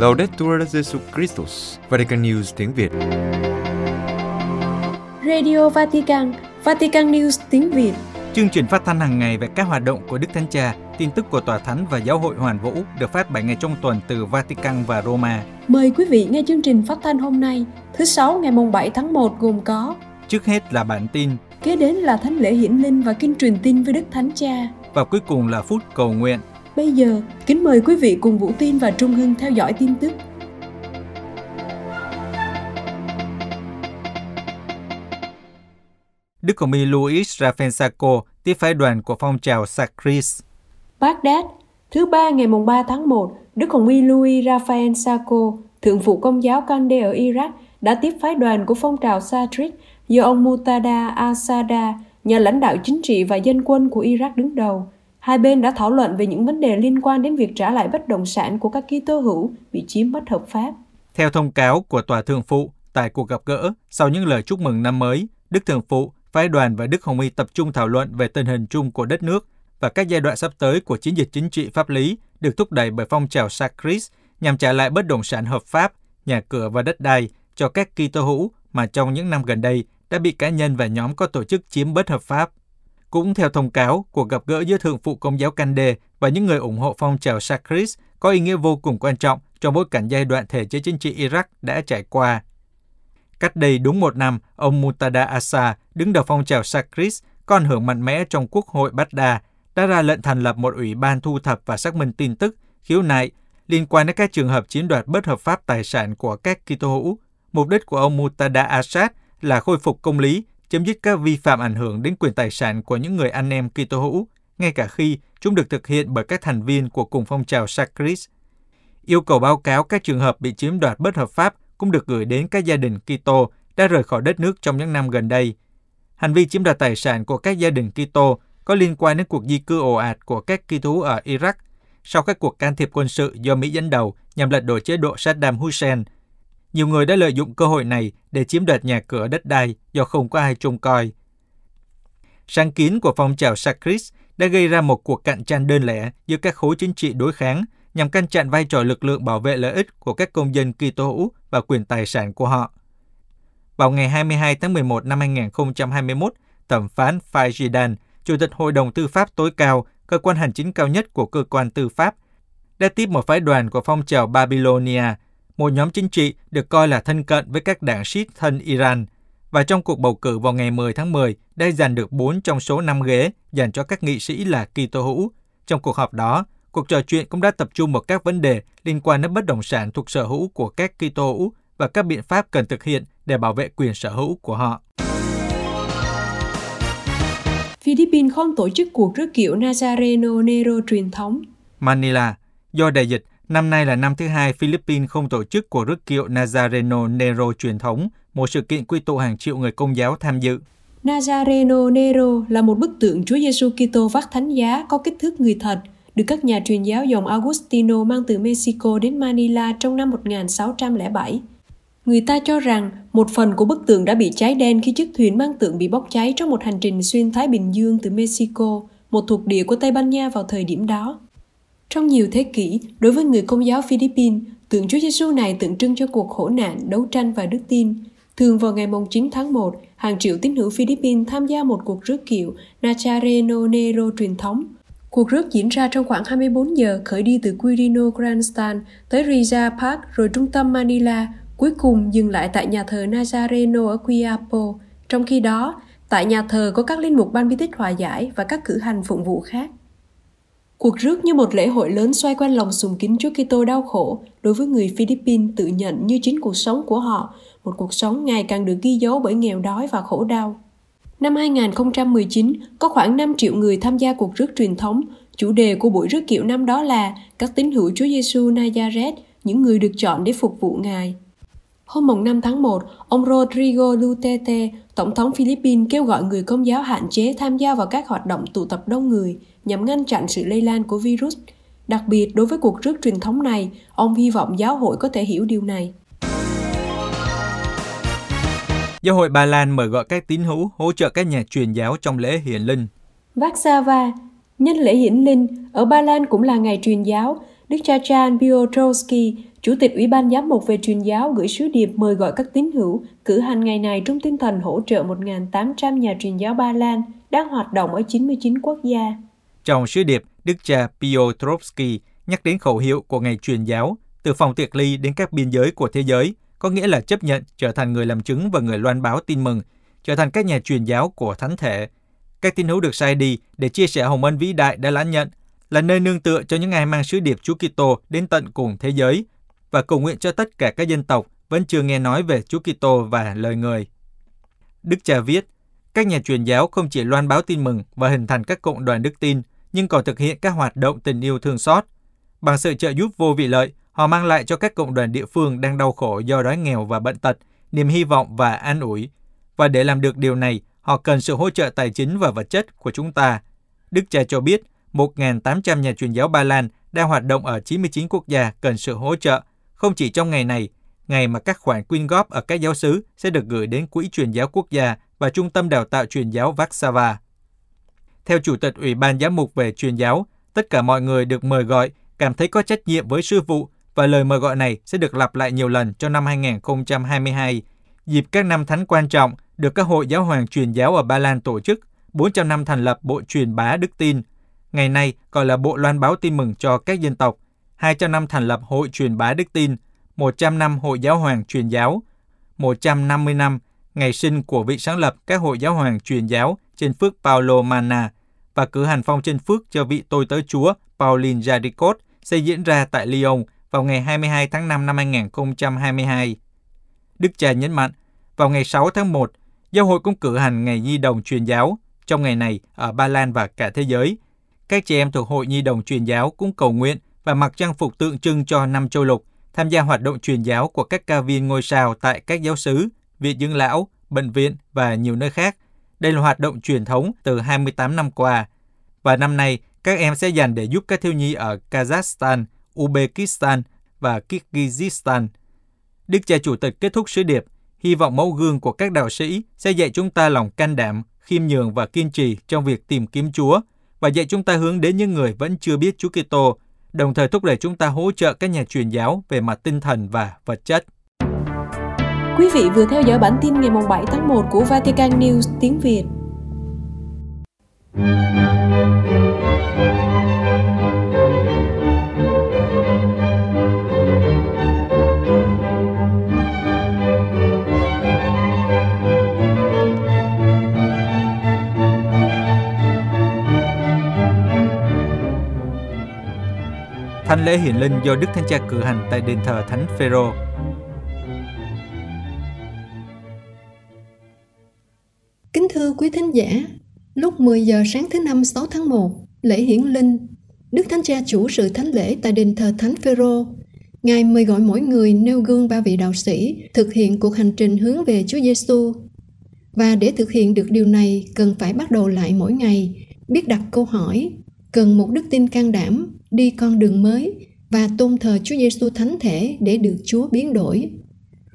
Laudetur Jesus Christus, Vatican News tiếng Việt. Radio Vatican, Vatican News tiếng Việt. Chương trình phát thanh hàng ngày về các hoạt động của Đức Thánh Cha, tin tức của Tòa Thánh và Giáo hội Hoàn Vũ được phát 7 ngày trong tuần từ Vatican và Roma. Mời quý vị nghe chương trình phát thanh hôm nay, thứ Sáu ngày mùng 7 tháng 1 gồm có Trước hết là bản tin, Kế đến là Thánh lễ hiển linh và kinh truyền tin với Đức Thánh Cha. và cuối cùng là phút cầu nguyện. Bây giờ, kính mời quý vị cùng Vũ Tin và Trung Hưng theo dõi tin tức. Đức Hồng Y Luis Rafensako tiếp phái đoàn của phong trào Sacris. Baghdad, thứ ba ngày mùng 3 tháng 1, Đức Hồng Y Louis Raphael Sako, thượng phụ công giáo Kande ở Iraq, đã tiếp phái đoàn của phong trào Sadric do ông Mutada al-Sada, nhà lãnh đạo chính trị và dân quân của Iraq đứng đầu. Hai bên đã thảo luận về những vấn đề liên quan đến việc trả lại bất động sản của các Kitô hữu bị chiếm bất hợp pháp. Theo thông cáo của Tòa Thượng Phụ, tại cuộc gặp gỡ, sau những lời chúc mừng năm mới, Đức Thượng Phụ, phái đoàn và Đức Hồng Y tập trung thảo luận về tình hình chung của đất nước và các giai đoạn sắp tới của chiến dịch chính trị pháp lý được thúc đẩy bởi phong trào Sacris nhằm trả lại bất động sản hợp pháp, nhà cửa và đất đai cho các Kitô hữu mà trong những năm gần đây đã bị cá nhân và nhóm có tổ chức chiếm bất hợp pháp. Cũng theo thông cáo, cuộc gặp gỡ giữa Thượng phụ Công giáo Kande và những người ủng hộ phong trào Sakris có ý nghĩa vô cùng quan trọng trong bối cảnh giai đoạn thể chế chính trị Iraq đã trải qua. Cách đây đúng một năm, ông Mutada Asa, đứng đầu phong trào Sakris, có ảnh hưởng mạnh mẽ trong Quốc hội Baghdad, đã ra lệnh thành lập một ủy ban thu thập và xác minh tin tức, khiếu nại liên quan đến các trường hợp chiếm đoạt bất hợp pháp tài sản của các Kitô hữu. Mục đích của ông Mutada Assad là khôi phục công lý, chấm dứt các vi phạm ảnh hưởng đến quyền tài sản của những người anh em Kitô hữu, ngay cả khi chúng được thực hiện bởi các thành viên của cùng phong trào Sacris. Yêu cầu báo cáo các trường hợp bị chiếm đoạt bất hợp pháp cũng được gửi đến các gia đình Kitô đã rời khỏi đất nước trong những năm gần đây. Hành vi chiếm đoạt tài sản của các gia đình Kitô có liên quan đến cuộc di cư ồ ạt của các Kitô ở Iraq sau các cuộc can thiệp quân sự do Mỹ dẫn đầu nhằm lật đổ chế độ Saddam Hussein. Nhiều người đã lợi dụng cơ hội này để chiếm đoạt nhà cửa đất đai do không có ai trông coi. Sáng kiến của phong trào Sacris đã gây ra một cuộc cạnh tranh đơn lẻ giữa các khối chính trị đối kháng nhằm ngăn chặn vai trò lực lượng bảo vệ lợi ích của các công dân Kitô hữu và quyền tài sản của họ. Vào ngày 22 tháng 11 năm 2021, thẩm phán Fajidan, Chủ tịch Hội đồng Tư pháp tối cao, cơ quan hành chính cao nhất của cơ quan tư pháp, đã tiếp một phái đoàn của phong trào Babylonia, một nhóm chính trị được coi là thân cận với các đảng Shit thân Iran, và trong cuộc bầu cử vào ngày 10 tháng 10 đã giành được 4 trong số 5 ghế dành cho các nghị sĩ là Kitô hữu. Trong cuộc họp đó, cuộc trò chuyện cũng đã tập trung vào các vấn đề liên quan đến bất động sản thuộc sở hữu của các Kitô hữu và các biện pháp cần thực hiện để bảo vệ quyền sở hữu của họ. Philippines không tổ chức cuộc rước kiệu Nazareno Nero truyền thống. Manila, do đại dịch, năm nay là năm thứ hai Philippines không tổ chức cuộc rước kiệu Nazareno Nero truyền thống, một sự kiện quy tụ hàng triệu người công giáo tham dự. Nazareno Nero là một bức tượng Chúa Giêsu Kitô vác thánh giá có kích thước người thật, được các nhà truyền giáo dòng Agustino mang từ Mexico đến Manila trong năm 1607. Người ta cho rằng một phần của bức tượng đã bị cháy đen khi chiếc thuyền mang tượng bị bốc cháy trong một hành trình xuyên Thái Bình Dương từ Mexico, một thuộc địa của Tây Ban Nha vào thời điểm đó. Trong nhiều thế kỷ, đối với người công giáo Philippines, tượng Chúa Giêsu này tượng trưng cho cuộc khổ nạn, đấu tranh và đức tin. Thường vào ngày 9 tháng 1, hàng triệu tín hữu Philippines tham gia một cuộc rước kiệu Nazareno Nero truyền thống. Cuộc rước diễn ra trong khoảng 24 giờ, khởi đi từ Quirino Grandstand tới Riza Park rồi trung tâm Manila, cuối cùng dừng lại tại nhà thờ Nazareno ở Quiapo. Trong khi đó, tại nhà thờ có các linh mục ban bí tích hòa giải và các cử hành phụng vụ khác. Cuộc rước như một lễ hội lớn xoay quanh lòng sùng kính Chúa Kitô đau khổ đối với người Philippines tự nhận như chính cuộc sống của họ, một cuộc sống ngày càng được ghi dấu bởi nghèo đói và khổ đau. Năm 2019, có khoảng 5 triệu người tham gia cuộc rước truyền thống. Chủ đề của buổi rước kiệu năm đó là các tín hữu Chúa Giêsu Nazareth, những người được chọn để phục vụ Ngài. Hôm 5 tháng 1, ông Rodrigo Duterte, Tổng thống Philippines kêu gọi người công giáo hạn chế tham gia vào các hoạt động tụ tập đông người nhằm ngăn chặn sự lây lan của virus. Đặc biệt đối với cuộc rước truyền thống này, ông hy vọng giáo hội có thể hiểu điều này. Giáo hội Ba Lan mời gọi các tín hữu hỗ trợ các nhà truyền giáo trong lễ hiển linh. Varsava, nhân lễ hiển linh, ở Ba Lan cũng là ngày truyền giáo. Đức cha Jan Piotrowski, Chủ tịch Ủy ban Giám mục về truyền giáo gửi sứ điệp mời gọi các tín hữu cử hành ngày này trong tinh thần hỗ trợ 1.800 nhà truyền giáo Ba Lan đang hoạt động ở 99 quốc gia. Trong sứ điệp, Đức cha Piotrowski nhắc đến khẩu hiệu của ngày truyền giáo từ phòng tiệc ly đến các biên giới của thế giới, có nghĩa là chấp nhận trở thành người làm chứng và người loan báo tin mừng, trở thành các nhà truyền giáo của thánh thể. Các tín hữu được sai đi để chia sẻ hồng ân vĩ đại đã lãnh nhận, là nơi nương tựa cho những ai mang sứ điệp Chúa Kitô đến tận cùng thế giới và cầu nguyện cho tất cả các dân tộc vẫn chưa nghe nói về Chúa Kitô và lời người. Đức cha viết, các nhà truyền giáo không chỉ loan báo tin mừng và hình thành các cộng đoàn đức tin, nhưng còn thực hiện các hoạt động tình yêu thương xót. Bằng sự trợ giúp vô vị lợi, họ mang lại cho các cộng đoàn địa phương đang đau khổ do đói nghèo và bệnh tật, niềm hy vọng và an ủi. Và để làm được điều này, họ cần sự hỗ trợ tài chính và vật chất của chúng ta. Đức cha cho biết, 1.800 nhà truyền giáo Ba Lan đang hoạt động ở 99 quốc gia cần sự hỗ trợ, không chỉ trong ngày này, ngày mà các khoản quyên góp ở các giáo xứ sẽ được gửi đến Quỹ truyền giáo quốc gia và Trung tâm Đào tạo truyền giáo Varsava. Theo Chủ tịch Ủy ban Giám mục về truyền giáo, tất cả mọi người được mời gọi cảm thấy có trách nhiệm với sư vụ và lời mời gọi này sẽ được lặp lại nhiều lần trong năm 2022, dịp các năm thánh quan trọng được các hội giáo hoàng truyền giáo ở Ba Lan tổ chức 400 năm thành lập Bộ truyền bá đức tin. Ngày nay gọi là Bộ loan báo tin mừng cho các dân tộc, 200 năm thành lập Hội truyền bá đức tin, 100 năm Hội giáo hoàng truyền giáo, 150 năm ngày sinh của vị sáng lập các hội giáo hoàng truyền giáo trên phước Paolo Manna và cử hành phong trên phước cho vị tôi tớ Chúa Pauline Jadicot sẽ diễn ra tại Lyon vào ngày 22 tháng 5 năm 2022. Đức cha nhấn mạnh, vào ngày 6 tháng 1, giáo hội cũng cử hành ngày nhi đồng truyền giáo. Trong ngày này, ở Ba Lan và cả thế giới, các trẻ em thuộc hội nhi đồng truyền giáo cũng cầu nguyện và mặc trang phục tượng trưng cho năm châu lục, tham gia hoạt động truyền giáo của các ca viên ngôi sao tại các giáo xứ, viện dưỡng lão, bệnh viện và nhiều nơi khác. Đây là hoạt động truyền thống từ 28 năm qua. Và năm nay, các em sẽ dành để giúp các thiếu nhi ở Kazakhstan, Uzbekistan và Kyrgyzstan. Đức cha chủ tịch kết thúc sứ điệp, hy vọng mẫu gương của các đạo sĩ sẽ dạy chúng ta lòng can đảm, khiêm nhường và kiên trì trong việc tìm kiếm Chúa và dạy chúng ta hướng đến những người vẫn chưa biết Chúa Kitô, đồng thời thúc đẩy chúng ta hỗ trợ các nhà truyền giáo về mặt tinh thần và vật chất. Quý vị vừa theo dõi bản tin ngày 7 tháng 1 của Vatican News tiếng Việt. Thánh lễ hiển linh do Đức Thánh Cha cử hành tại đền thờ Thánh Phêrô. Kính thưa quý thính giả, lúc 10 giờ sáng thứ năm 6 tháng 1, lễ hiển linh, Đức Thánh Cha chủ sự thánh lễ tại đền thờ Thánh Phêrô. Ngài mời gọi mỗi người nêu gương ba vị đạo sĩ thực hiện cuộc hành trình hướng về Chúa Giêsu. Và để thực hiện được điều này, cần phải bắt đầu lại mỗi ngày, biết đặt câu hỏi, cần một đức tin can đảm, đi con đường mới và tôn thờ Chúa Giêsu thánh thể để được Chúa biến đổi.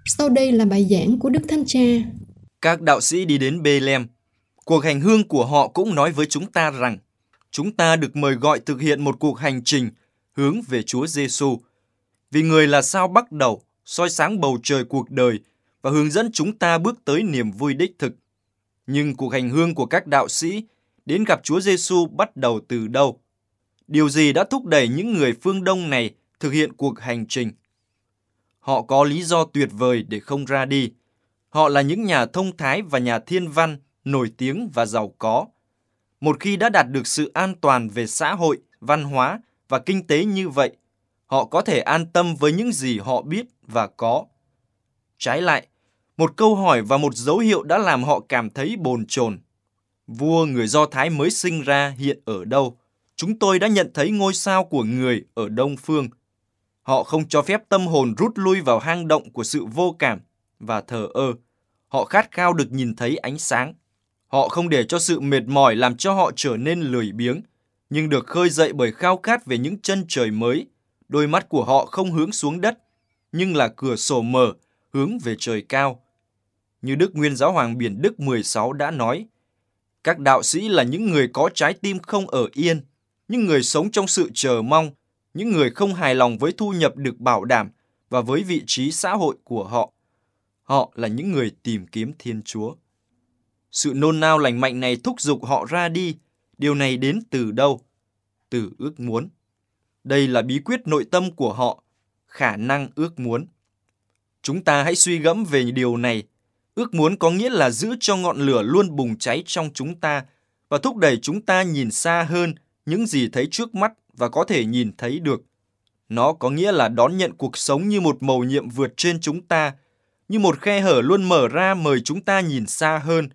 Sau đây là bài giảng của Đức Thánh Cha. Các đạo sĩ đi đến Bethlehem. Cuộc hành hương của họ cũng nói với chúng ta rằng chúng ta được mời gọi thực hiện một cuộc hành trình hướng về Chúa Giêsu. Vì người là sao bắt đầu, soi sáng bầu trời cuộc đời và hướng dẫn chúng ta bước tới niềm vui đích thực. Nhưng cuộc hành hương của các đạo sĩ đến gặp Chúa Giêsu bắt đầu từ đâu? Điều gì đã thúc đẩy những người phương Đông này thực hiện cuộc hành trình? Họ có lý do tuyệt vời để không ra đi. Họ là những nhà thông thái và nhà thiên văn nổi tiếng và giàu có. Một khi đã đạt được sự an toàn về xã hội, văn hóa và kinh tế như vậy, họ có thể an tâm với những gì họ biết và có. Trái lại, một câu hỏi và một dấu hiệu đã làm họ cảm thấy bồn chồn. Vua người Do Thái mới sinh ra hiện ở đâu? Chúng tôi đã nhận thấy ngôi sao của người ở Đông Phương. Họ không cho phép tâm hồn rút lui vào hang động của sự vô cảm và thờ ơ. Họ khát khao được nhìn thấy ánh sáng. Họ không để cho sự mệt mỏi làm cho họ trở nên lười biếng, nhưng được khơi dậy bởi khao khát về những chân trời mới. Đôi mắt của họ không hướng xuống đất, nhưng là cửa sổ mở, hướng về trời cao. Như Đức Nguyên Giáo Hoàng Biển Đức 16 đã nói, các đạo sĩ là những người có trái tim không ở yên, những người sống trong sự chờ mong, những người không hài lòng với thu nhập được bảo đảm và với vị trí xã hội của họ. Họ là những người tìm kiếm Thiên Chúa. Sự nôn nao lành mạnh này thúc giục họ ra đi. Điều này đến từ đâu? Từ ước muốn. Đây là bí quyết nội tâm của họ, khả năng ước muốn. Chúng ta hãy suy gẫm về điều này. Ước muốn có nghĩa là giữ cho ngọn lửa luôn bùng cháy trong chúng ta và thúc đẩy chúng ta nhìn xa hơn những gì thấy trước mắt và có thể nhìn thấy được. Nó có nghĩa là đón nhận cuộc sống như một mầu nhiệm vượt trên chúng ta, như một khe hở luôn mở ra mời chúng ta nhìn xa hơn,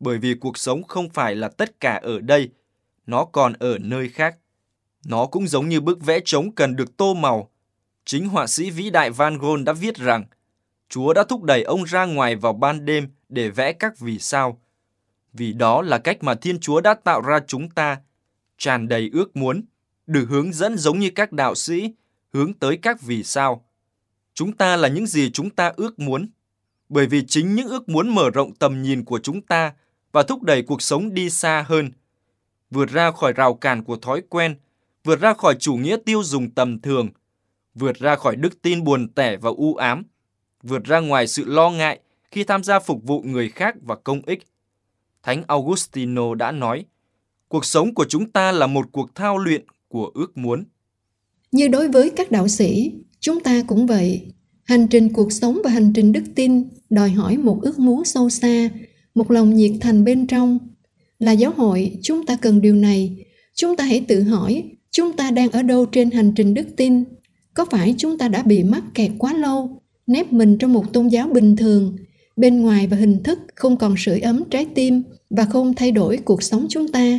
bởi vì cuộc sống không phải là tất cả ở đây, nó còn ở nơi khác. Nó cũng giống như bức vẽ trống cần được tô màu. Chính họa sĩ vĩ đại Van Gogh đã viết rằng, Chúa đã thúc đẩy ông ra ngoài vào ban đêm để vẽ các vì sao. Vì đó là cách mà Thiên Chúa đã tạo ra chúng ta, tràn đầy ước muốn, được hướng dẫn giống như các đạo sĩ, hướng tới các vì sao. Chúng ta là những gì chúng ta ước muốn, bởi vì chính những ước muốn mở rộng tầm nhìn của chúng ta và thúc đẩy cuộc sống đi xa hơn, vượt ra khỏi rào cản của thói quen, vượt ra khỏi chủ nghĩa tiêu dùng tầm thường, vượt ra khỏi đức tin buồn tẻ và u ám, vượt ra ngoài sự lo ngại khi tham gia phục vụ người khác và công ích. Thánh Augustino đã nói, cuộc sống của chúng ta là một cuộc thao luyện của ước muốn. Như đối với các đạo sĩ, chúng ta cũng vậy. Hành trình cuộc sống và hành trình đức tin đòi hỏi một ước muốn sâu xa, một lòng nhiệt thành bên trong. Là giáo hội, chúng ta cần điều này. Chúng ta hãy tự hỏi, chúng ta đang ở đâu trên hành trình đức tin? Có phải chúng ta đã bị mắc kẹt quá lâu, nép mình trong một tôn giáo bình thường, bên ngoài và hình thức không còn sưởi ấm trái tim và không thay đổi cuộc sống chúng ta?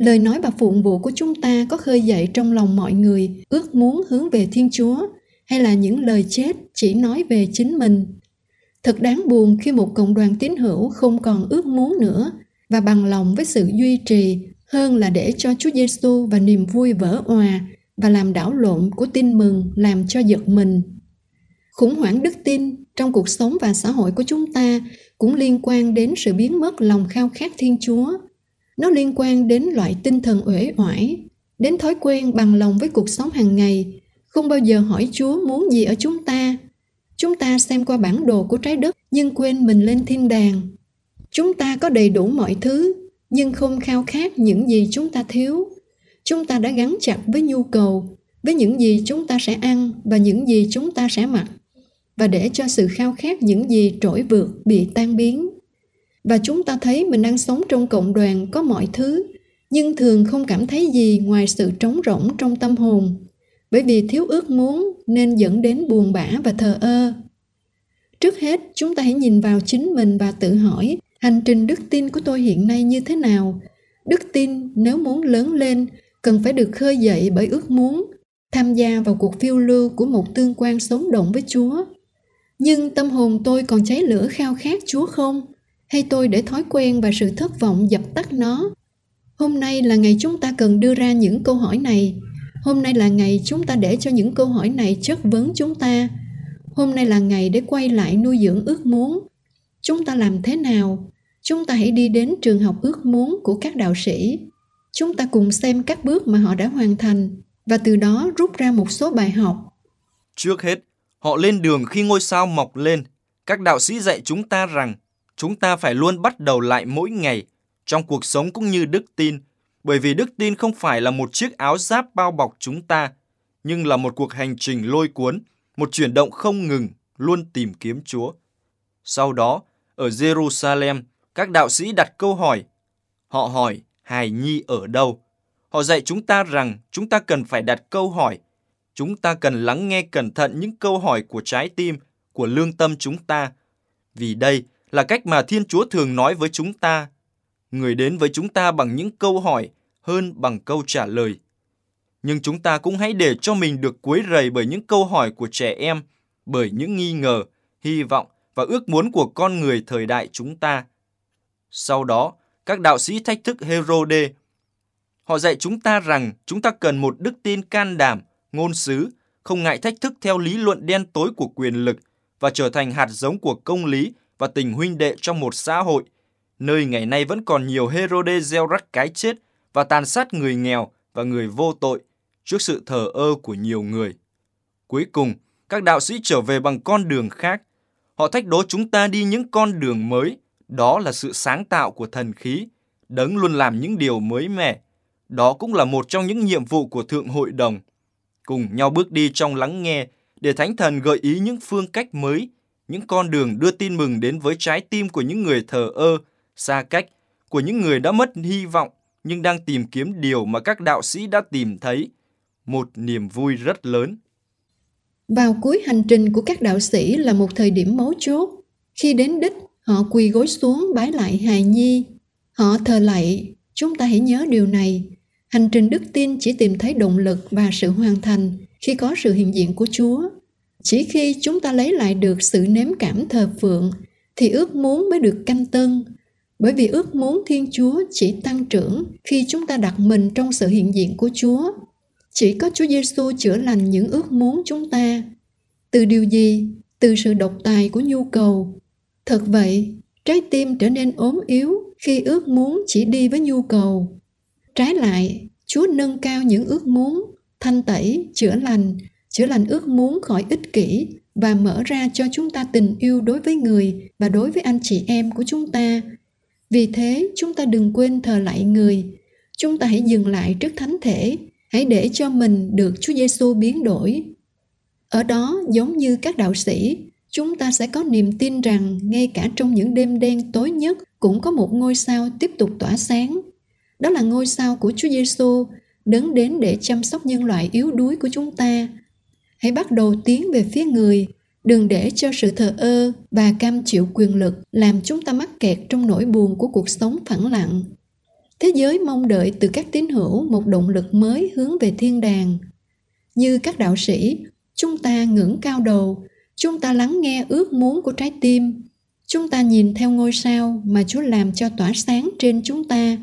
Lời nói và phụng vụ của chúng ta có khơi dậy trong lòng mọi người ước muốn hướng về Thiên Chúa hay là những lời chết chỉ nói về chính mình. Thật đáng buồn khi một cộng đoàn tín hữu không còn ước muốn nữa và bằng lòng với sự duy trì hơn là để cho Chúa Giêsu và niềm vui vỡ òa và làm đảo lộn của tin mừng làm cho giật mình. Khủng hoảng đức tin trong cuộc sống và xã hội của chúng ta cũng liên quan đến sự biến mất lòng khao khát Thiên Chúa nó liên quan đến loại tinh thần uể oải, đến thói quen bằng lòng với cuộc sống hàng ngày. Không bao giờ hỏi chúa muốn gì ở chúng ta. Chúng ta xem qua bản đồ của trái đất, nhưng quên mình lên thiên đàng. Chúng ta có đầy đủ mọi thứ, nhưng không khao khát những gì chúng ta thiếu. Chúng ta đã gắn chặt với nhu cầu, với những gì chúng ta sẽ ăn và những gì chúng ta sẽ mặc, và để cho sự khao khát những gì trỗi vượt bị tan biến và chúng ta thấy mình đang sống trong cộng đoàn, có mọi thứ. Nhưng thường không cảm thấy gì ngoài sự trống rỗng trong tâm hồn. Bởi vì thiếu ước muốn nên dẫn đến buồn bã và thờ ơ. Trước hết, chúng ta hãy nhìn vào chính mình và tự hỏi, hành trình đức tin của tôi hiện nay như thế nào? Đức tin nếu muốn lớn lên, cần phải được khơi dậy bởi ước muốn, tham gia vào cuộc phiêu lưu của một tương quan sống động với chúa. Nhưng tâm hồn tôi còn cháy lửa khao khát chúa không? Hay tôi để thói quen và sự thất vọng dập tắt nó? Hôm nay là ngày chúng ta cần đưa ra những câu hỏi này. Hôm nay là ngày chúng ta để cho những câu hỏi này chất vấn chúng ta. Hôm nay là ngày để quay lại nuôi dưỡng ước muốn. Chúng ta làm thế nào? Chúng ta hãy đi đến trường học ước muốn của các đạo sĩ. Chúng ta cùng xem các bước mà họ đã hoàn thành và từ đó rút ra một số bài học. Trước hết, họ lên đường khi ngôi sao mọc lên. Các đạo sĩ dạy chúng ta rằng chúng ta phải luôn bắt đầu lại mỗi ngày trong cuộc sống cũng như đức tin, bởi vì đức tin không phải là một chiếc áo giáp bao bọc chúng ta, nhưng là một cuộc hành trình lôi cuốn, một chuyển động không ngừng, luôn tìm kiếm Chúa. Sau đó, ở Jerusalem, các đạo sĩ đặt câu hỏi. Họ hỏi, hài nhi ở đâu? Họ dạy chúng ta rằng chúng ta cần phải đặt câu hỏi. Chúng ta cần lắng nghe cẩn thận những câu hỏi của trái tim, của lương tâm chúng ta. Vì đây là cách mà Thiên Chúa thường nói với chúng ta. Người đến với chúng ta bằng những câu hỏi hơn bằng câu trả lời. Nhưng chúng ta cũng hãy để cho mình được quấy rầy bởi những câu hỏi của trẻ em, bởi những nghi ngờ, hy vọng và ước muốn của con người thời đại chúng ta. Sau đó, các đạo sĩ thách thức Herode. Họ dạy chúng ta rằng chúng ta cần một đức tin can đảm, ngôn sứ, không ngại thách thức theo lý luận đen tối của quyền lực và trở thành hạt giống của công lý và tình huynh đệ trong một xã hội, nơi ngày nay vẫn còn nhiều Herode gieo rắc cái chết và tàn sát người nghèo và người vô tội trước sự thờ ơ của nhiều người. Cuối cùng, các đạo sĩ trở về bằng con đường khác. Họ thách đố chúng ta đi những con đường mới. Đó là sự sáng tạo của thần khí. Đấng luôn làm những điều mới mẻ. Đó cũng là một trong những nhiệm vụ của Thượng Hội đồng. Cùng nhau bước đi trong lắng nghe để Thánh Thần gợi ý những phương cách mới, những con đường đưa tin mừng đến với trái tim của những người thờ ơ, xa cách, của những người đã mất hy vọng nhưng đang tìm kiếm điều mà các đạo sĩ đã tìm thấy, một niềm vui rất lớn. Vào cuối hành trình của các đạo sĩ là một thời điểm mấu chốt. Khi đến đích, họ quỳ gối xuống bái lại hài nhi. Họ thờ lạy, chúng ta hãy nhớ điều này. Hành trình đức tin chỉ tìm thấy động lực và sự hoàn thành khi có sự hiện diện của Chúa. Chỉ khi chúng ta lấy lại được sự nếm cảm thờ phượng thì ước muốn mới được canh tân. Bởi vì ước muốn Thiên Chúa chỉ tăng trưởng khi chúng ta đặt mình trong sự hiện diện của Chúa. Chỉ có Chúa Giêsu chữa lành những ước muốn chúng ta. Từ điều gì? Từ sự độc tài của nhu cầu. Thật vậy, trái tim trở nên ốm yếu khi ước muốn chỉ đi với nhu cầu. Trái lại, Chúa nâng cao những ước muốn, thanh tẩy, chữa lành, chữa lành ước muốn khỏi ích kỷ và mở ra cho chúng ta tình yêu đối với người và đối với anh chị em của chúng ta. Vì thế, chúng ta đừng quên thờ lại người. Chúng ta hãy dừng lại trước thánh thể, hãy để cho mình được Chúa Giêsu biến đổi. Ở đó, giống như các đạo sĩ, chúng ta sẽ có niềm tin rằng ngay cả trong những đêm đen tối nhất cũng có một ngôi sao tiếp tục tỏa sáng. Đó là ngôi sao của Chúa Giêsu đấng đến để chăm sóc nhân loại yếu đuối của chúng ta. Hãy bắt đầu tiến về phía người, đừng để cho sự thờ ơ và cam chịu quyền lực làm chúng ta mắc kẹt trong nỗi buồn của cuộc sống phẳng lặng. Thế giới mong đợi từ các tín hữu một động lực mới hướng về thiên đàng. Như các đạo sĩ, chúng ta ngẩng cao đầu, chúng ta lắng nghe ước muốn của trái tim, chúng ta nhìn theo ngôi sao mà Chúa làm cho tỏa sáng trên chúng ta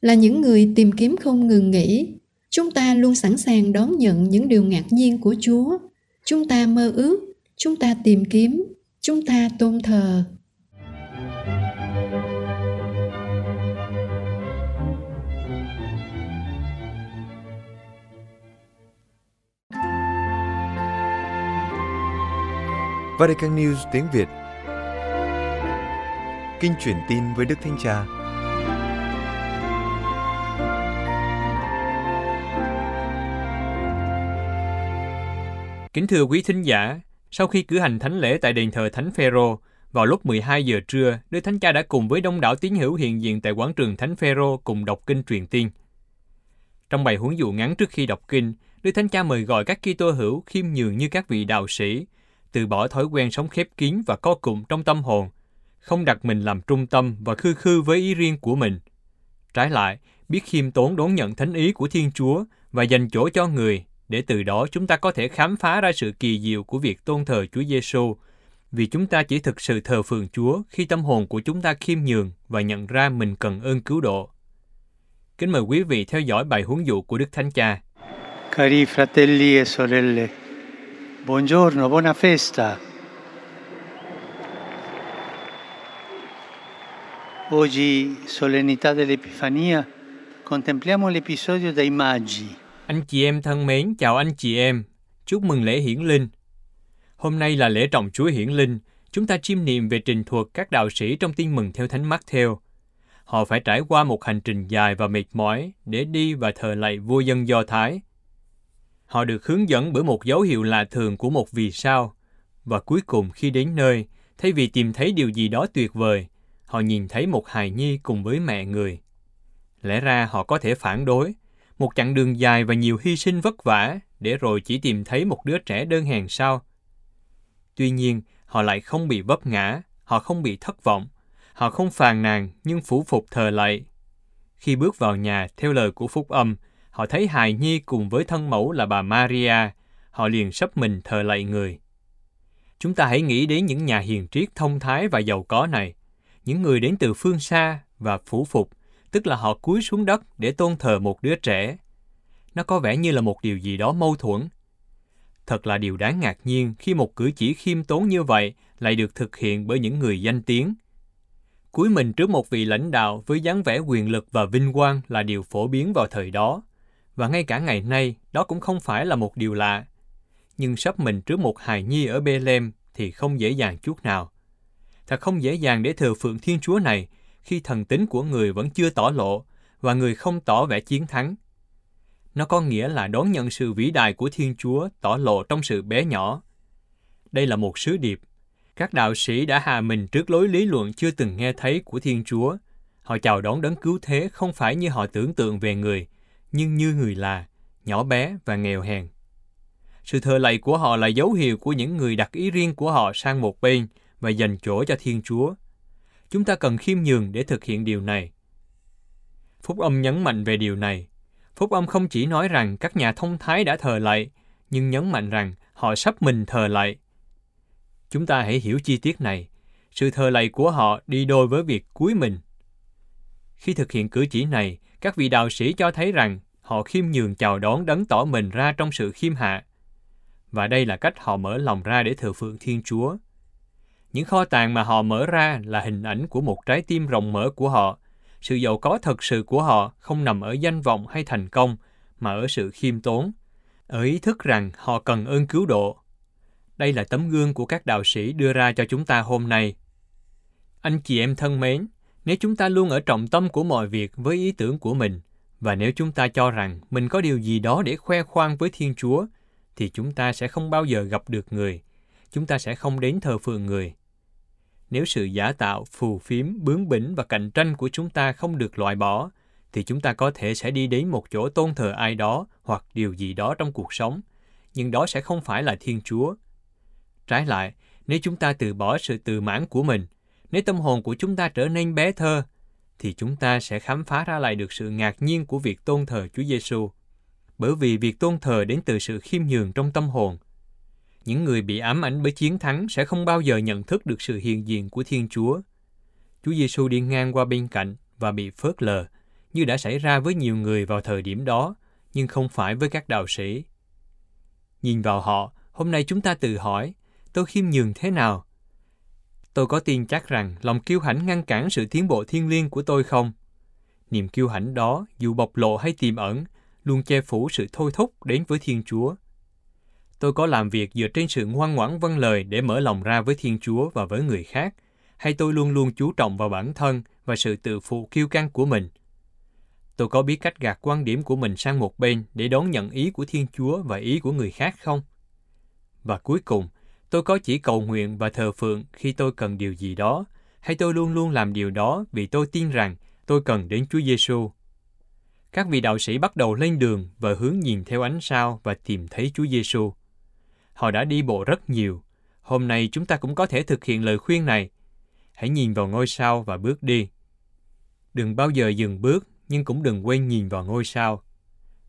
là những người tìm kiếm không ngừng nghỉ chúng ta luôn sẵn sàng đón nhận những điều ngạc nhiên của chúa. Chúng ta mơ ước, chúng ta tìm kiếm, chúng ta tôn thờ. Vatican News tiếng Việt. Kinh truyền tin với Đức Thánh Cha. Kính thưa quý thính giả, sau khi cử hành thánh lễ tại đền thờ Thánh Phêrô, vào lúc 12 giờ trưa, Đức Thánh Cha đã cùng với đông đảo tín hữu hiện diện tại quảng trường Thánh Phêrô cùng đọc kinh truyền tiên. Trong bài huấn dụ ngắn trước khi đọc kinh, Đức Thánh Cha mời gọi các Kitô hữu khiêm nhường như các vị đạo sĩ, từ bỏ thói quen sống khép kín và co cụm trong tâm hồn, không đặt mình làm trung tâm và khư khư với ý riêng của mình. Trái lại, biết khiêm tốn đón nhận thánh ý của Thiên Chúa và dành chỗ cho người để từ đó chúng ta có thể khám phá ra sự kỳ diệu của việc tôn thờ Chúa Giêsu, vì chúng ta chỉ thực sự thờ phượng Chúa khi tâm hồn của chúng ta khiêm nhường và nhận ra mình cần ơn cứu độ. Kính mời quý vị theo dõi bài huấn dụ của Đức Thánh Cha. Cari fratelli e sorelle, buongiorno, buona festa. Oggi, solennità dell'Epifania, contempliamo l'episodio dei Magi. Anh chị em thân mến, chào anh chị em. Chúc mừng lễ hiển linh. Hôm nay là lễ trọng Chúa hiển linh. Chúng ta chiêm niệm về trình thuật các đạo sĩ trong tin mừng theo Thánh Matthew. Họ phải trải qua một hành trình dài và mệt mỏi để đi và thờ lạy vua dân Do Thái. Họ được hướng dẫn bởi một dấu hiệu lạ thường của một vì sao. Và cuối cùng khi đến nơi, thay vì tìm thấy điều gì đó tuyệt vời, họ nhìn thấy một hài nhi cùng với mẹ người. Lẽ ra họ có thể phản đối, một chặng đường dài và nhiều hy sinh vất vả để rồi chỉ tìm thấy một đứa trẻ đơn hàng sao. Tuy nhiên, họ lại không bị vấp ngã, họ không bị thất vọng, họ không phàn nàn nhưng phủ phục thờ lạy. Khi bước vào nhà theo lời của phúc âm, họ thấy hài nhi cùng với thân mẫu là bà Maria, họ liền sắp mình thờ lạy người. Chúng ta hãy nghĩ đến những nhà hiền triết thông thái và giàu có này, những người đến từ phương xa và phủ phục tức là họ cúi xuống đất để tôn thờ một đứa trẻ. Nó có vẻ như là một điều gì đó mâu thuẫn. Thật là điều đáng ngạc nhiên khi một cử chỉ khiêm tốn như vậy lại được thực hiện bởi những người danh tiếng. Cúi mình trước một vị lãnh đạo với dáng vẻ quyền lực và vinh quang là điều phổ biến vào thời đó, và ngay cả ngày nay đó cũng không phải là một điều lạ. nhưng sắp mình trước một hài nhi ở Bethlehem thì không dễ dàng chút nào. Thật không dễ dàng để thờ phượng Thiên Chúa này khi thần tính của người vẫn chưa tỏ lộ và người không tỏ vẻ chiến thắng. Nó có nghĩa là đón nhận sự vĩ đại của Thiên Chúa tỏ lộ trong sự bé nhỏ. Đây là một sứ điệp. Các đạo sĩ đã hà mình trước lối lý luận chưa từng nghe thấy của Thiên Chúa. Họ chào đón đấng cứu thế không phải như họ tưởng tượng về người, nhưng như người là, nhỏ bé và nghèo hèn. Sự thờ lạy của họ là dấu hiệu của những người đặt ý riêng của họ sang một bên và dành chỗ cho Thiên Chúa. Chúng ta cần khiêm nhường để thực hiện điều này. Phúc âm nhấn mạnh về điều này. Phúc âm không chỉ nói rằng các nhà thông thái đã thờ lạy, nhưng nhấn mạnh rằng họ sắp mình thờ lạy. Chúng ta hãy hiểu chi tiết này. Sự thờ lạy của họ đi đôi với việc cúi mình. Khi thực hiện cử chỉ này, các vị đạo sĩ cho thấy rằng họ khiêm nhường chào đón đấng tỏ mình ra trong sự khiêm hạ. Và đây là cách họ mở lòng ra để thờ phượng Thiên Chúa. Những kho tàng mà họ mở ra là hình ảnh của một trái tim rộng mở của họ. Sự giàu có thật sự của họ không nằm ở danh vọng hay thành công, mà ở sự khiêm tốn, ở ý thức rằng họ cần ơn cứu độ. Đây là tấm gương của các đạo sĩ đưa ra cho chúng ta hôm nay. Anh chị em thân mến, nếu chúng ta luôn ở trọng tâm của mọi việc với ý tưởng của mình, và nếu chúng ta cho rằng mình có điều gì đó để khoe khoang với Thiên Chúa, thì chúng ta sẽ không bao giờ gặp được người. Chúng ta sẽ không đến thờ phượng người. Nếu sự giả tạo, phù phiếm, bướng bỉnh và cạnh tranh của chúng ta không được loại bỏ, thì chúng ta có thể sẽ đi đến một chỗ tôn thờ ai đó hoặc điều gì đó trong cuộc sống, nhưng đó sẽ không phải là Thiên Chúa. Trái lại, nếu chúng ta từ bỏ sự tự mãn của mình, nếu tâm hồn của chúng ta trở nên bé thơ, thì chúng ta sẽ khám phá ra lại được sự ngạc nhiên của việc tôn thờ Chúa Giêsu. Bởi vì việc tôn thờ đến từ sự khiêm nhường trong tâm hồn. Những người bị ám ảnh bởi chiến thắng sẽ không bao giờ nhận thức được sự hiện diện của Thiên Chúa. Chúa Giêsu đi ngang qua bên cạnh và bị phớt lờ, như đã xảy ra với nhiều người vào thời điểm đó, nhưng không phải với các đạo sĩ. Nhìn vào họ, hôm nay chúng ta tự hỏi, tôi khiêm nhường thế nào? Tôi có tin chắc rằng lòng kiêu hãnh ngăn cản sự tiến bộ thiên liêng của tôi không? Niềm kiêu hãnh đó, dù bộc lộ hay tiềm ẩn, luôn che phủ sự thôi thúc đến với Thiên Chúa. Tôi có làm việc dựa trên sự ngoan ngoãn vâng lời để mở lòng ra với Thiên Chúa và với người khác, hay tôi luôn luôn chú trọng vào bản thân và sự tự phụ kiêu căng của mình. Tôi có biết cách gạt quan điểm của mình sang một bên để đón nhận ý của Thiên Chúa và ý của người khác không? Và cuối cùng, tôi có chỉ cầu nguyện và thờ phượng khi tôi cần điều gì đó, hay tôi luôn luôn làm điều đó vì tôi tin rằng tôi cần đến Chúa Giêsu. Các vị đạo sĩ bắt đầu lên đường và hướng nhìn theo ánh sao và tìm thấy Chúa Giêsu. Họ đã đi bộ rất nhiều. Hôm nay chúng ta cũng có thể thực hiện lời khuyên này. Hãy nhìn vào ngôi sao và bước đi. Đừng bao giờ dừng bước, nhưng cũng đừng quên nhìn vào ngôi sao.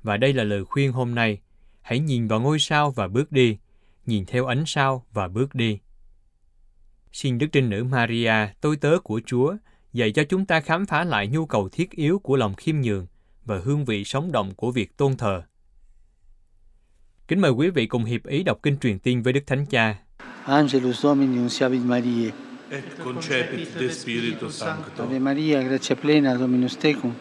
Và đây là lời khuyên hôm nay. Hãy nhìn vào ngôi sao và bước đi. Nhìn theo ánh sao và bước đi. Xin Đức Trinh Nữ Maria, tôi tớ của Chúa, dạy cho chúng ta khám phá lại nhu cầu thiết yếu của lòng khiêm nhường và hương vị sống động của việc tôn thờ. Kính mời quý vị cùng hiệp ý đọc kinh truyền tiên với Đức Thánh Cha. Angelus Domini unciavit Mariae. et concepit de Spiritu Sancto. Ave Maria, gratia plena, Dominus tecum,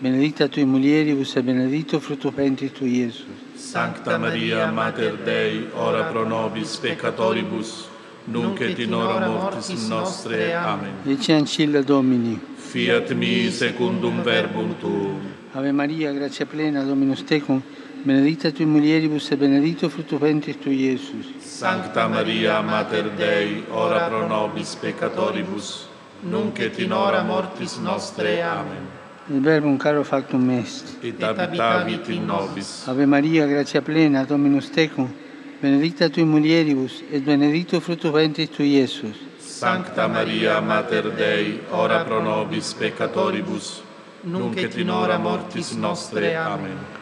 benedicta tui mulieribus et benedictus fructus ventris tui, Iesus. Sancta Maria, Mater Dei, ora pro nobis peccatoribus, nunc et in hora mortis nostre. Amen. Ecce ancilla Domini. Fiat mi secundum verbum tuum. Ave Maria, gratia plena, Dominus tecum, benedicta tui mulieribus et benedictus fructus ventris tui, Iesus. Sancta Maria, Mater Dei, ora pro nobis peccatoribus, nunc et in hora mortis nostre. Amen. Il Verbum caro factum est. Et habitavit in nobis. Ave Maria, gratia plena, Dominus tecum, benedicta tui mulieribus et benedictus fructus ventris tui, Iesus. Sancta Maria, Mater Dei, ora pro nobis peccatoribus, nunc et in hora mortis nostre. Amen.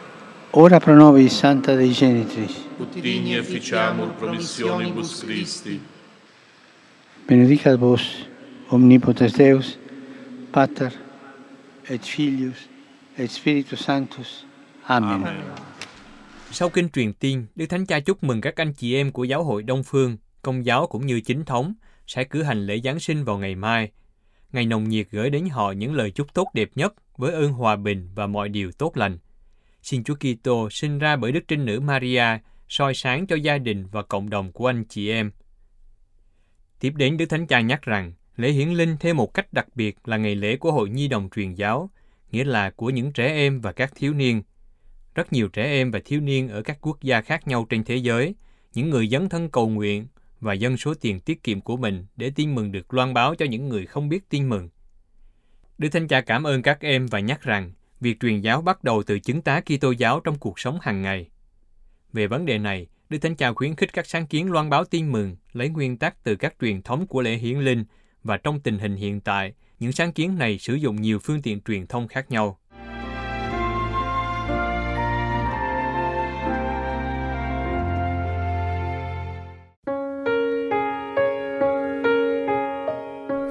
Ora pro nobis, Santa Dei Genitris. Ut digni efficiamur promissionibus Christi. Benedicat vos, omnipotens Deus, Pater, et Filius, et Spiritus Sanctus. Amen. Amen. Sau kinh truyền tiên, Đức Thánh Cha chúc mừng các anh chị em của giáo hội Đông Phương, công giáo cũng như chính thống, sẽ cử hành lễ Giáng sinh vào ngày mai. Ngày nồng nhiệt gửi đến họ những lời chúc tốt đẹp nhất với ơn hòa bình và mọi điều tốt lành. Xin Chúa Kitô sinh ra bởi Đức Trinh Nữ Maria soi sáng cho gia đình và cộng đồng của anh chị em. Tiếp đến Đức Thánh Cha nhắc rằng, lễ hiển linh thêm một cách đặc biệt là ngày lễ của Hội Nhi đồng truyền giáo, nghĩa là của những trẻ em và các thiếu niên. Rất nhiều trẻ em và thiếu niên ở các quốc gia khác nhau trên thế giới, những người dấn thân cầu nguyện và dâng số tiền tiết kiệm của mình để tin mừng được loan báo cho những người không biết tin mừng. Đức Thánh Cha cảm ơn các em và nhắc rằng việc truyền giáo bắt đầu từ chứng tá Kitô giáo trong cuộc sống hàng ngày. Về vấn đề này, Đức Thánh Cha khuyến khích các sáng kiến loan báo tin mừng lấy nguyên tắc từ các truyền thống của lễ hiển linh và trong tình hình hiện tại, những sáng kiến này sử dụng nhiều phương tiện truyền thông khác nhau.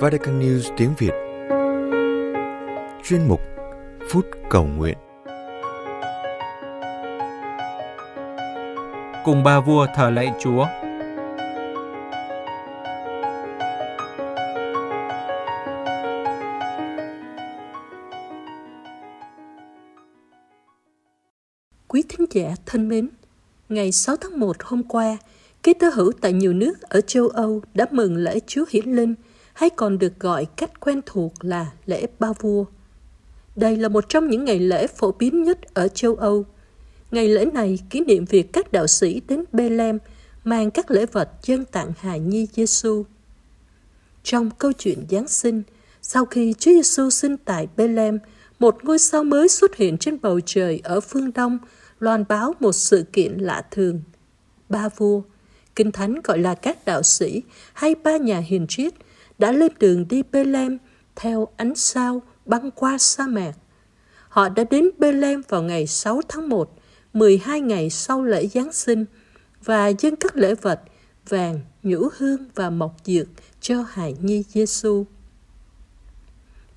Vatican News tiếng Việt Chuyên mục Phút Cầu Nguyện Cùng ba vua thờ lạy Chúa Quý thính giả thân mến, ngày 6 tháng 1 hôm qua, ký tơ hữu tại nhiều nước ở châu Âu đã mừng lễ Chúa Hiển Linh hay còn được gọi cách quen thuộc là lễ ba vua. Đây là một trong những ngày lễ phổ biến nhất ở châu Âu. Ngày lễ này kỷ niệm việc các đạo sĩ đến Bethlehem mang các lễ vật dân tặng hài nhi Giêsu. Trong câu chuyện Giáng sinh, sau khi Chúa Giêsu sinh tại Bethlehem, một ngôi sao mới xuất hiện trên bầu trời ở phương Đông, loan báo một sự kiện lạ thường. Ba vua, Kinh Thánh gọi là các đạo sĩ hay ba nhà hiền triết đã lên đường đi Bethlehem theo ánh sao băng qua sa mạc. Họ đã đến Bethlehem vào ngày 6 tháng 1, 12 ngày sau lễ Giáng sinh và dâng các lễ vật vàng, nhũ hương và mộc dược cho hài nhi Giêsu.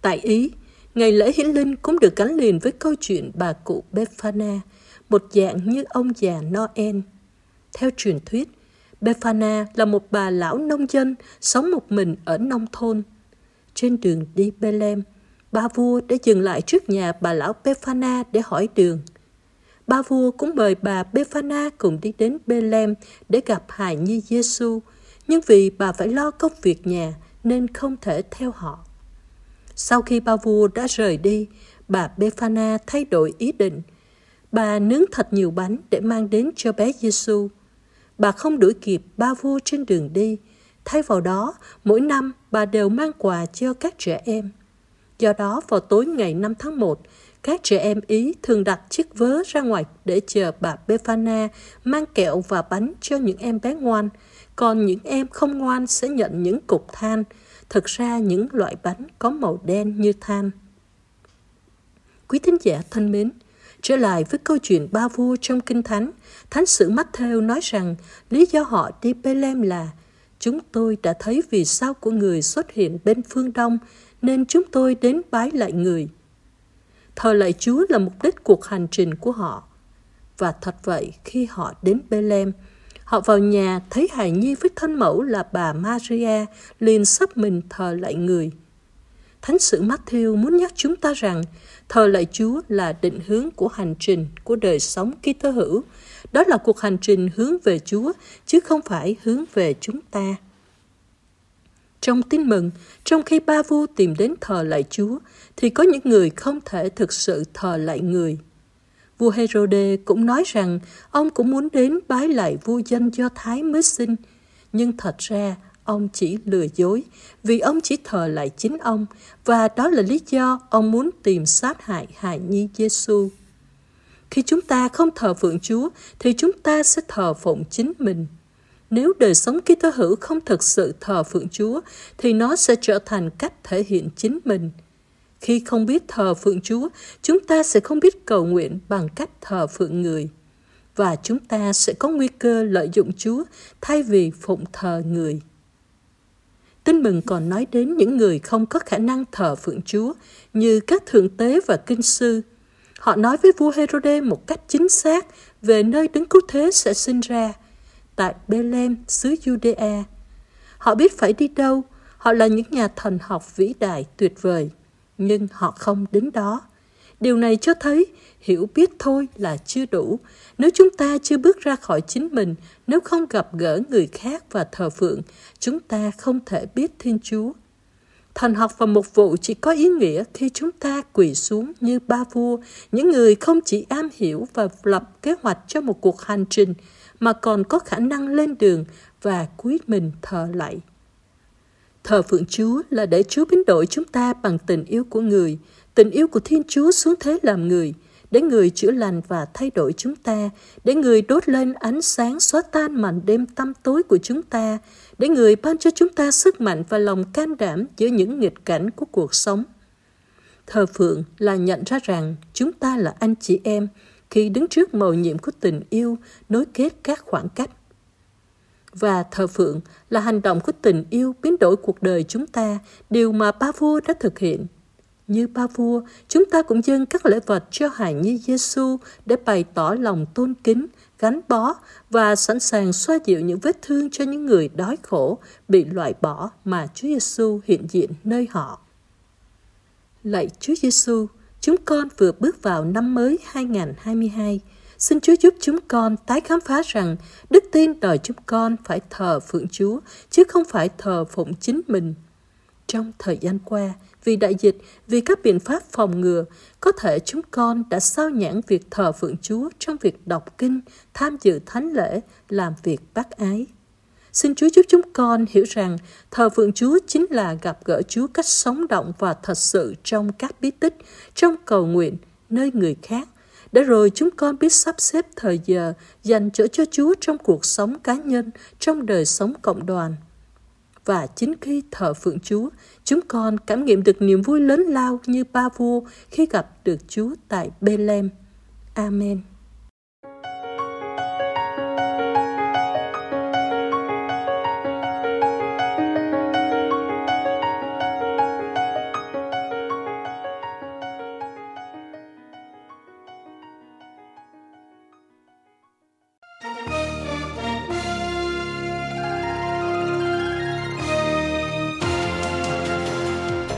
Tại Ý, ngày lễ hiển linh cũng được gắn liền với câu chuyện bà cụ Befana, một dạng như ông già Noel. Theo truyền thuyết, Befana là một bà lão nông dân sống một mình ở nông thôn. Trên đường đi Bethlehem, ba vua đã dừng lại trước nhà bà lão Befana để hỏi đường. Ba vua cũng mời bà Befana cùng đi đến Bethlehem để gặp hài nhi Giêsu, nhưng vì bà phải lo công việc nhà nên không thể theo họ. Sau khi ba vua đã rời đi, bà Befana thay đổi ý định. Bà nướng thật nhiều bánh để mang đến cho bé Giêsu bà không đuổi kịp ba vua trên đường đi. Thay vào đó, mỗi năm bà đều mang quà cho các trẻ em. Do đó, vào tối ngày 5 tháng 1, các trẻ em Ý thường đặt chiếc vớ ra ngoài để chờ bà Befana mang kẹo và bánh cho những em bé ngoan, còn những em không ngoan sẽ nhận những cục than, thực ra những loại bánh có màu đen như than. Quý thính giả thân mến, Trở lại với câu chuyện ba vua trong Kinh Thánh, Thánh sử Matthew nói rằng lý do họ đi Bethlehem là Chúng tôi đã thấy vì sao của người xuất hiện bên phương Đông, nên chúng tôi đến bái lại người. Thờ lại Chúa là mục đích cuộc hành trình của họ. Và thật vậy, khi họ đến Bethlehem, họ vào nhà thấy hài nhi với thân mẫu là bà Maria liền sắp mình thờ lại người. Thánh sử Matthew muốn nhắc chúng ta rằng thờ lại Chúa là định hướng của hành trình của đời sống Kitô hữu. Đó là cuộc hành trình hướng về Chúa chứ không phải hướng về chúng ta. Trong tin mừng, trong khi ba vua tìm đến thờ lại Chúa, thì có những người không thể thực sự thờ lại người. Vua Herode cũng nói rằng ông cũng muốn đến bái lại vua dân Do Thái mới sinh, nhưng thật ra ông chỉ lừa dối vì ông chỉ thờ lại chính ông và đó là lý do ông muốn tìm sát hại hài nhi Giêsu. Khi chúng ta không thờ phượng Chúa thì chúng ta sẽ thờ phụng chính mình. Nếu đời sống Kitô hữu không thực sự thờ phượng Chúa thì nó sẽ trở thành cách thể hiện chính mình. Khi không biết thờ phượng Chúa, chúng ta sẽ không biết cầu nguyện bằng cách thờ phượng người và chúng ta sẽ có nguy cơ lợi dụng Chúa thay vì phụng thờ người. Tin mừng còn nói đến những người không có khả năng thờ phượng Chúa như các thượng tế và kinh sư. Họ nói với vua Herode một cách chính xác về nơi đứng cứu thế sẽ sinh ra, tại Bethlehem, xứ Judea. Họ biết phải đi đâu, họ là những nhà thần học vĩ đại tuyệt vời, nhưng họ không đến đó. Điều này cho thấy hiểu biết thôi là chưa đủ. Nếu chúng ta chưa bước ra khỏi chính mình, nếu không gặp gỡ người khác và thờ phượng, chúng ta không thể biết Thiên Chúa. Thần học và mục vụ chỉ có ý nghĩa khi chúng ta quỳ xuống như ba vua, những người không chỉ am hiểu và lập kế hoạch cho một cuộc hành trình, mà còn có khả năng lên đường và cúi mình thờ lạy. Thờ phượng Chúa là để Chúa biến đổi chúng ta bằng tình yêu của người, tình yêu của Thiên Chúa xuống thế làm người, để người chữa lành và thay đổi chúng ta, để người đốt lên ánh sáng xóa tan màn đêm tăm tối của chúng ta, để người ban cho chúng ta sức mạnh và lòng can đảm giữa những nghịch cảnh của cuộc sống. Thờ phượng là nhận ra rằng chúng ta là anh chị em khi đứng trước mầu nhiệm của tình yêu nối kết các khoảng cách. Và thờ phượng là hành động của tình yêu biến đổi cuộc đời chúng ta, điều mà ba vua đã thực hiện. Như ba vua, chúng ta cũng dâng các lễ vật cho hài nhi Giêsu để bày tỏ lòng tôn kính, gắn bó và sẵn sàng xoa dịu những vết thương cho những người đói khổ, bị loại bỏ mà Chúa Giêsu hiện diện nơi họ. Lạy Chúa Giêsu, chúng con vừa bước vào năm mới 2022. Xin Chúa giúp chúng con tái khám phá rằng đức tin đòi chúng con phải thờ phượng Chúa, chứ không phải thờ phụng chính mình. Trong thời gian qua, vì đại dịch, vì các biện pháp phòng ngừa, có thể chúng con đã sao nhãn việc thờ phượng Chúa trong việc đọc kinh, tham dự thánh lễ, làm việc bác ái. Xin Chúa giúp chúng con hiểu rằng thờ phượng Chúa chính là gặp gỡ Chúa cách sống động và thật sự trong các bí tích, trong cầu nguyện, nơi người khác, để rồi chúng con biết sắp xếp thời giờ dành chỗ cho Chúa trong cuộc sống cá nhân, trong đời sống cộng đoàn. Và chính khi thờ phượng Chúa, chúng con cảm nghiệm được niềm vui lớn lao như ba vua khi gặp được Chúa tại Bethlehem. Amen.